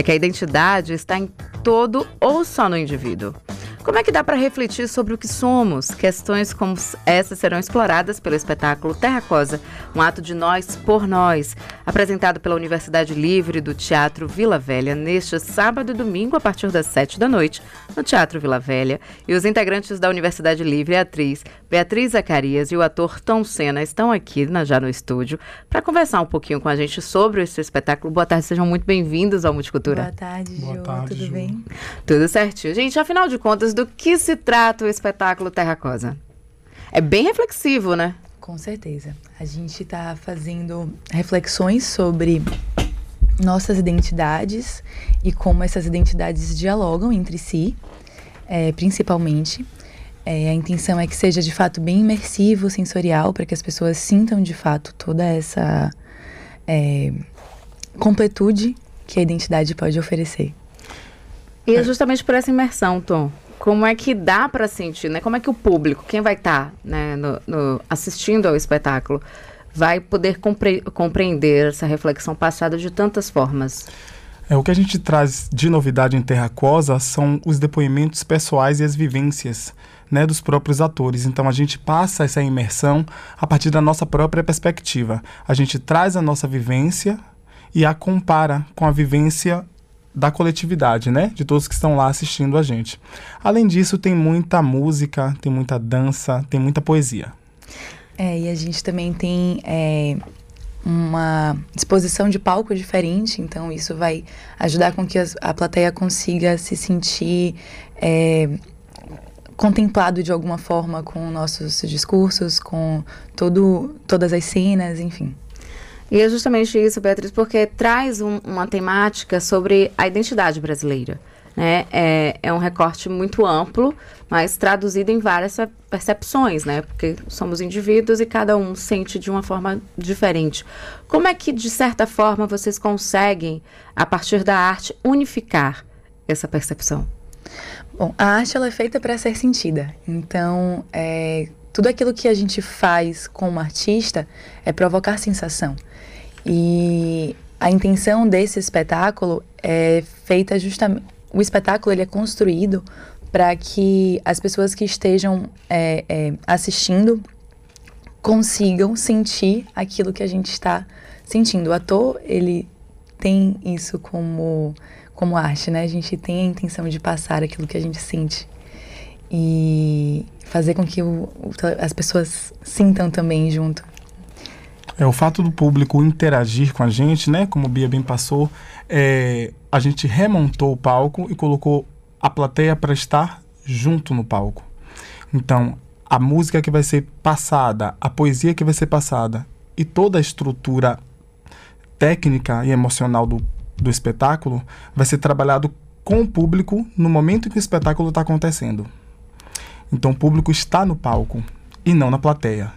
é que a identidade está em todo ou só no indivíduo. Como é que dá para refletir sobre o que somos? Questões como essas serão exploradas pelo espetáculo Terra Cosa, um ato de nós por nós, apresentado pela Universidade Livre do Teatro Vila Velha neste sábado e domingo a partir das sete da noite, no Teatro Vila Velha. E os integrantes da Universidade Livre, a atriz Beatriz Zacarias e o ator Tom Senna estão aqui na, já no estúdio para conversar um pouquinho com a gente sobre esse espetáculo. Boa tarde, sejam muito bem-vindos ao Multicultura. Boa tarde, Boa Ju. Tarde, Tudo Ju. bem? Tudo certinho. Gente, afinal de contas, do que se trata o espetáculo Terra Cosa? É bem reflexivo, né? Com certeza. A gente está fazendo reflexões sobre nossas identidades e como essas identidades dialogam entre si, é, principalmente. É, a intenção é que seja de fato bem imersivo, sensorial, para que as pessoas sintam de fato toda essa é, completude que a identidade pode oferecer. E é justamente por essa imersão, Tom, como é que dá para sentir, né? Como é que o público, quem vai estar tá, né, no, no, assistindo ao espetáculo, vai poder compre compreender essa reflexão passada de tantas formas? É, o que a gente traz de novidade em Terra Cosa são os depoimentos pessoais e as vivências né, dos próprios atores. Então a gente passa essa imersão a partir da nossa própria perspectiva. A gente traz a nossa vivência e a compara com a vivência da coletividade, né? De todos que estão lá assistindo a gente. Além disso, tem muita música, tem muita dança, tem muita poesia. É, e a gente também tem é, uma disposição de palco diferente, então isso vai ajudar com que as, a plateia consiga se sentir é, contemplado de alguma forma com nossos discursos, com todo, todas as cenas, enfim. E é justamente isso, Beatriz, porque traz um, uma temática sobre a identidade brasileira. Né? É, é um recorte muito amplo, mas traduzido em várias percepções, né? Porque somos indivíduos e cada um sente de uma forma diferente. Como é que, de certa forma, vocês conseguem, a partir da arte, unificar essa percepção? Bom, a arte ela é feita para ser sentida. Então, é, tudo aquilo que a gente faz como artista é provocar sensação. E a intenção desse espetáculo é feita justamente. O espetáculo ele é construído para que as pessoas que estejam é, é, assistindo consigam sentir aquilo que a gente está sentindo. O ator ele tem isso como como arte, né? A gente tem a intenção de passar aquilo que a gente sente e fazer com que o, o, as pessoas sintam também junto. É, o fato do público interagir com a gente, né? Como o Bia bem passou, é, a gente remontou o palco e colocou a plateia para estar junto no palco. Então, a música que vai ser passada, a poesia que vai ser passada e toda a estrutura técnica e emocional do, do espetáculo vai ser trabalhado com o público no momento que o espetáculo está acontecendo. Então, o público está no palco e não na plateia.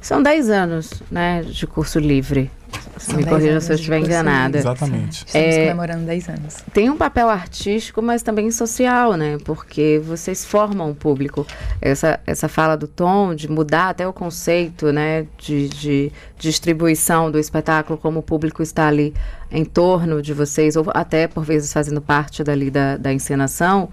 São 10 anos né, de curso livre. São Me corrija se eu estiver enganada. Exatamente. Estamos é, comemorando 10 anos. Tem um papel artístico, mas também social, né? Porque vocês formam o público. Essa, essa fala do Tom, de mudar até o conceito, né? De, de distribuição do espetáculo, como o público está ali em torno de vocês, ou até por vezes fazendo parte dali da, da encenação.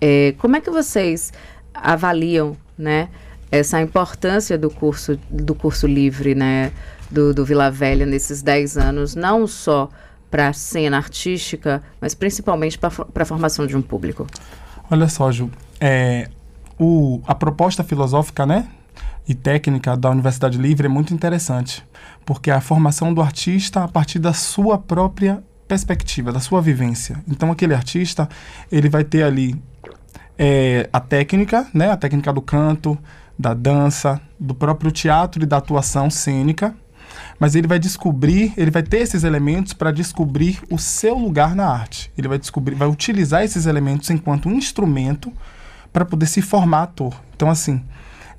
É, como é que vocês avaliam, né? essa importância do curso, do curso livre, né, do, do Vila Velha nesses 10 anos, não só para a cena artística, mas principalmente para a formação de um público? Olha só, Ju, é, o, a proposta filosófica, né, e técnica da Universidade Livre é muito interessante, porque é a formação do artista a partir da sua própria perspectiva, da sua vivência. Então, aquele artista, ele vai ter ali é, a técnica, né, a técnica do canto, da dança, do próprio teatro e da atuação cênica, mas ele vai descobrir, ele vai ter esses elementos para descobrir o seu lugar na arte. Ele vai descobrir, vai utilizar esses elementos enquanto um instrumento para poder se formar ator. Então, assim,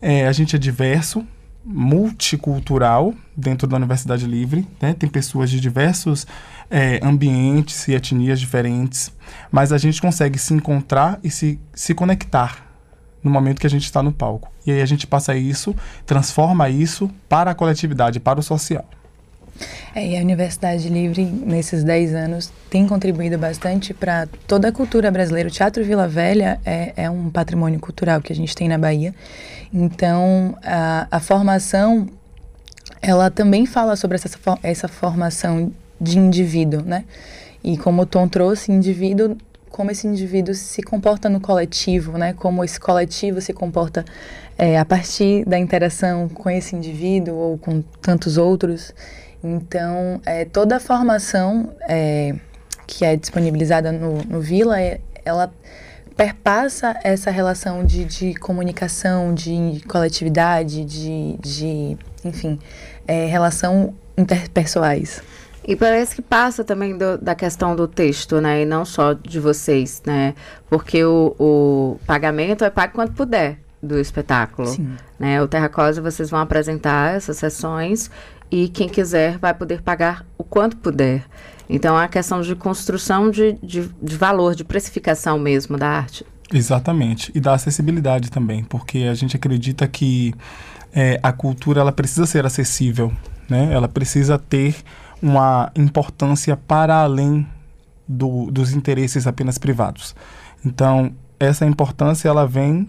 é, a gente é diverso, multicultural dentro da Universidade Livre, né? tem pessoas de diversos é, ambientes e etnias diferentes, mas a gente consegue se encontrar e se, se conectar no momento que a gente está no palco. E aí a gente passa isso, transforma isso para a coletividade, para o social. É, e a Universidade Livre, nesses 10 anos, tem contribuído bastante para toda a cultura brasileira. O Teatro Vila Velha é, é, um patrimônio cultural que a gente tem na Bahia. Então, a, a formação, ela também fala sobre essa, essa formação de indivíduo, né? E como o Tom trouxe, indivíduo, como esse indivíduo se comporta no coletivo, né? Como esse coletivo se comporta é, a partir da interação com esse indivíduo ou com tantos outros. Então, é, toda a formação é, que é disponibilizada no, no Vila, é, ela perpassa essa relação de, de comunicação, de coletividade, de, de enfim, é, relação interpessoais. E parece que passa também do, da questão do texto, né? E não só de vocês, né? Porque o, o pagamento é pago quanto puder do espetáculo. Sim. Né? O Terra Cosa vocês vão apresentar essas sessões e quem quiser vai poder pagar o quanto puder. Então, é a questão de construção de, de, de valor, de precificação mesmo da arte. Exatamente. E da acessibilidade também, porque a gente acredita que é, a cultura ela precisa ser acessível, né? Ela precisa ter uma importância para além do, dos interesses apenas privados. Então, essa importância ela vem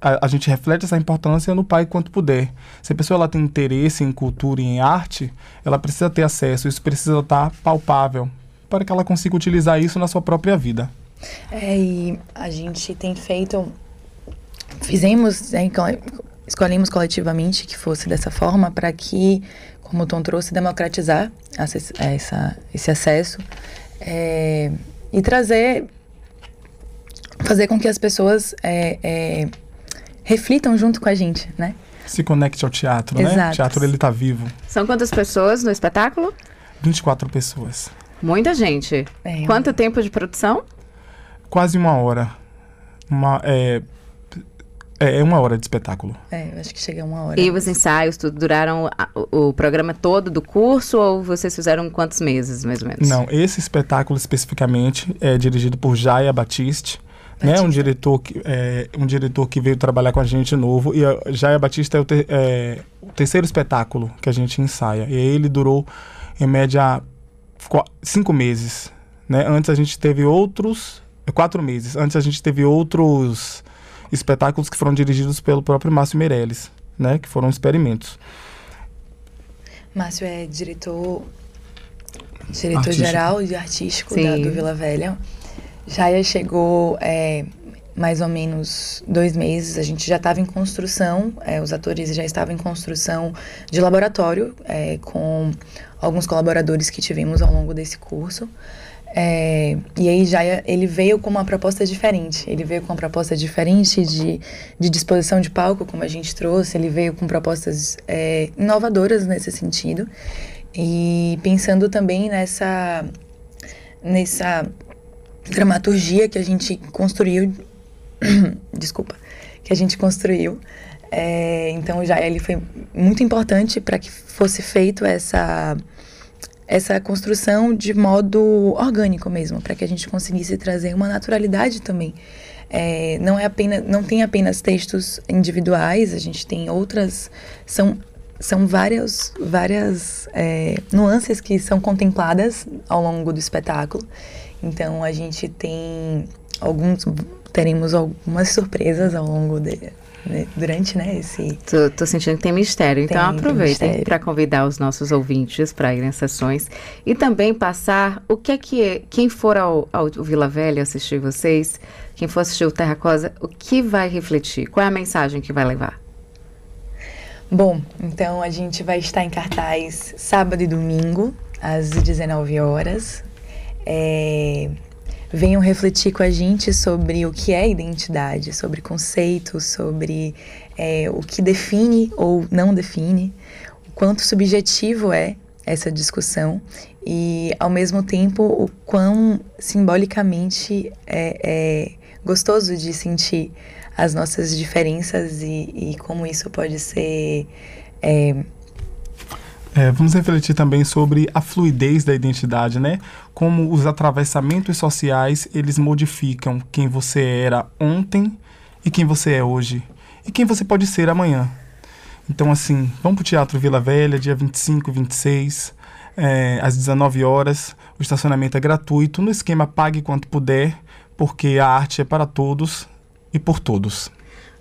a, a, gente reflete essa importância no pai quanto puder. Se a pessoa ela tem interesse em cultura e em arte, ela precisa ter acesso, isso precisa estar palpável para que ela consiga utilizar isso na sua própria vida. É, e a gente tem feito, fizemos, é, escolhemos coletivamente que fosse dessa forma para que, como o Tom trouxe, democratizar essa, esse acesso é, e trazer, fazer com que as pessoas é, é reflitam junto com a gente, né? Se conecte ao teatro, Exato. né? O teatro ele tá vivo. São quantas pessoas no espetáculo? 24 pessoas. Muita gente. É, Quanto tempo de produção? Quase uma hora. Uma, é, é, é uma hora de espetáculo. É, eu acho que chega a uma hora. E os ensaios tudo duraram a, o, o, programa todo do curso ou vocês fizeram quantos meses, mais ou menos? Não, esse espetáculo especificamente é dirigido por Jaya Batiste né? Um diretor que é, um diretor que veio trabalhar com a gente novo e a Jaia Batista é o, ter, é o, terceiro espetáculo que a gente ensaia e ele durou em média cinco meses, né? Antes a gente teve outros quatro meses. Antes a gente teve outros espetáculos que foram dirigidos pelo próprio Márcio Meirelles, né? Que foram experimentos. Márcio é diretor diretor geral de artístico da, do Vila Velha. Jaia chegou é, mais ou menos dois meses. A gente já estava em construção, é, os atores já estavam em construção de laboratório é, com alguns colaboradores que tivemos ao longo desse curso. É, e aí já ele veio com uma proposta diferente. Ele veio com uma proposta diferente de, de disposição de palco, como a gente trouxe. Ele veio com propostas é, inovadoras nesse sentido. E pensando também nessa, nessa dramaturgia que a gente construiu, desculpa, que a gente construiu. É, então já ele foi muito importante para que fosse feito essa essa construção de modo orgânico mesmo, para que a gente conseguisse trazer uma naturalidade também. É, não é apenas, não tem apenas textos individuais, a gente tem outras, são são várias, várias é, nuances que são contempladas ao longo do espetáculo então a gente tem alguns teremos algumas surpresas ao longo de, né, durante né, esse. Tô, tô, sentindo que tem mistério, então tem, aproveitem para convidar os nossos ouvintes para irem às sessões e também passar o que é que é, quem for ao, ao Vila Velha assistir vocês, quem for assistir o Terra Cosa, o que vai refletir? Qual é a mensagem que vai levar? Bom, então a gente vai estar em cartaz sábado e domingo às 19 horas é, venham refletir com a gente sobre o que é identidade, sobre conceitos, sobre é, o que define ou não define, o quanto subjetivo é essa discussão e, ao mesmo tempo, o quão simbolicamente é, é gostoso de sentir as nossas diferenças e, e como isso pode ser é, é, vamos refletir também sobre a fluidez da identidade, né? Como os atravessamentos sociais eles modificam quem você era ontem e quem você é hoje e quem você pode ser amanhã. Então, assim, vamos para o Teatro Vila Velha, dia 25, 26. é, às 19 horas. O estacionamento é gratuito, no esquema pague quanto puder, porque a arte é para todos e por todos.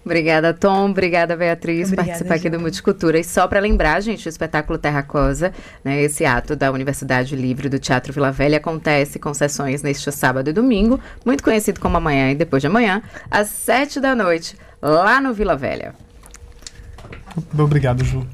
Obrigada, Tom. Obrigada, Beatriz, por participar aqui do Multicultura. E só para lembrar, gente, o espetáculo Terra Cosa, né, esse ato da Universidade Livre do Teatro Vila Velha acontece com sessões neste sábado e domingo, muito conhecido como amanhã e depois de amanhã, às sete da noite, lá no Vila Velha. Obrigado, Ju.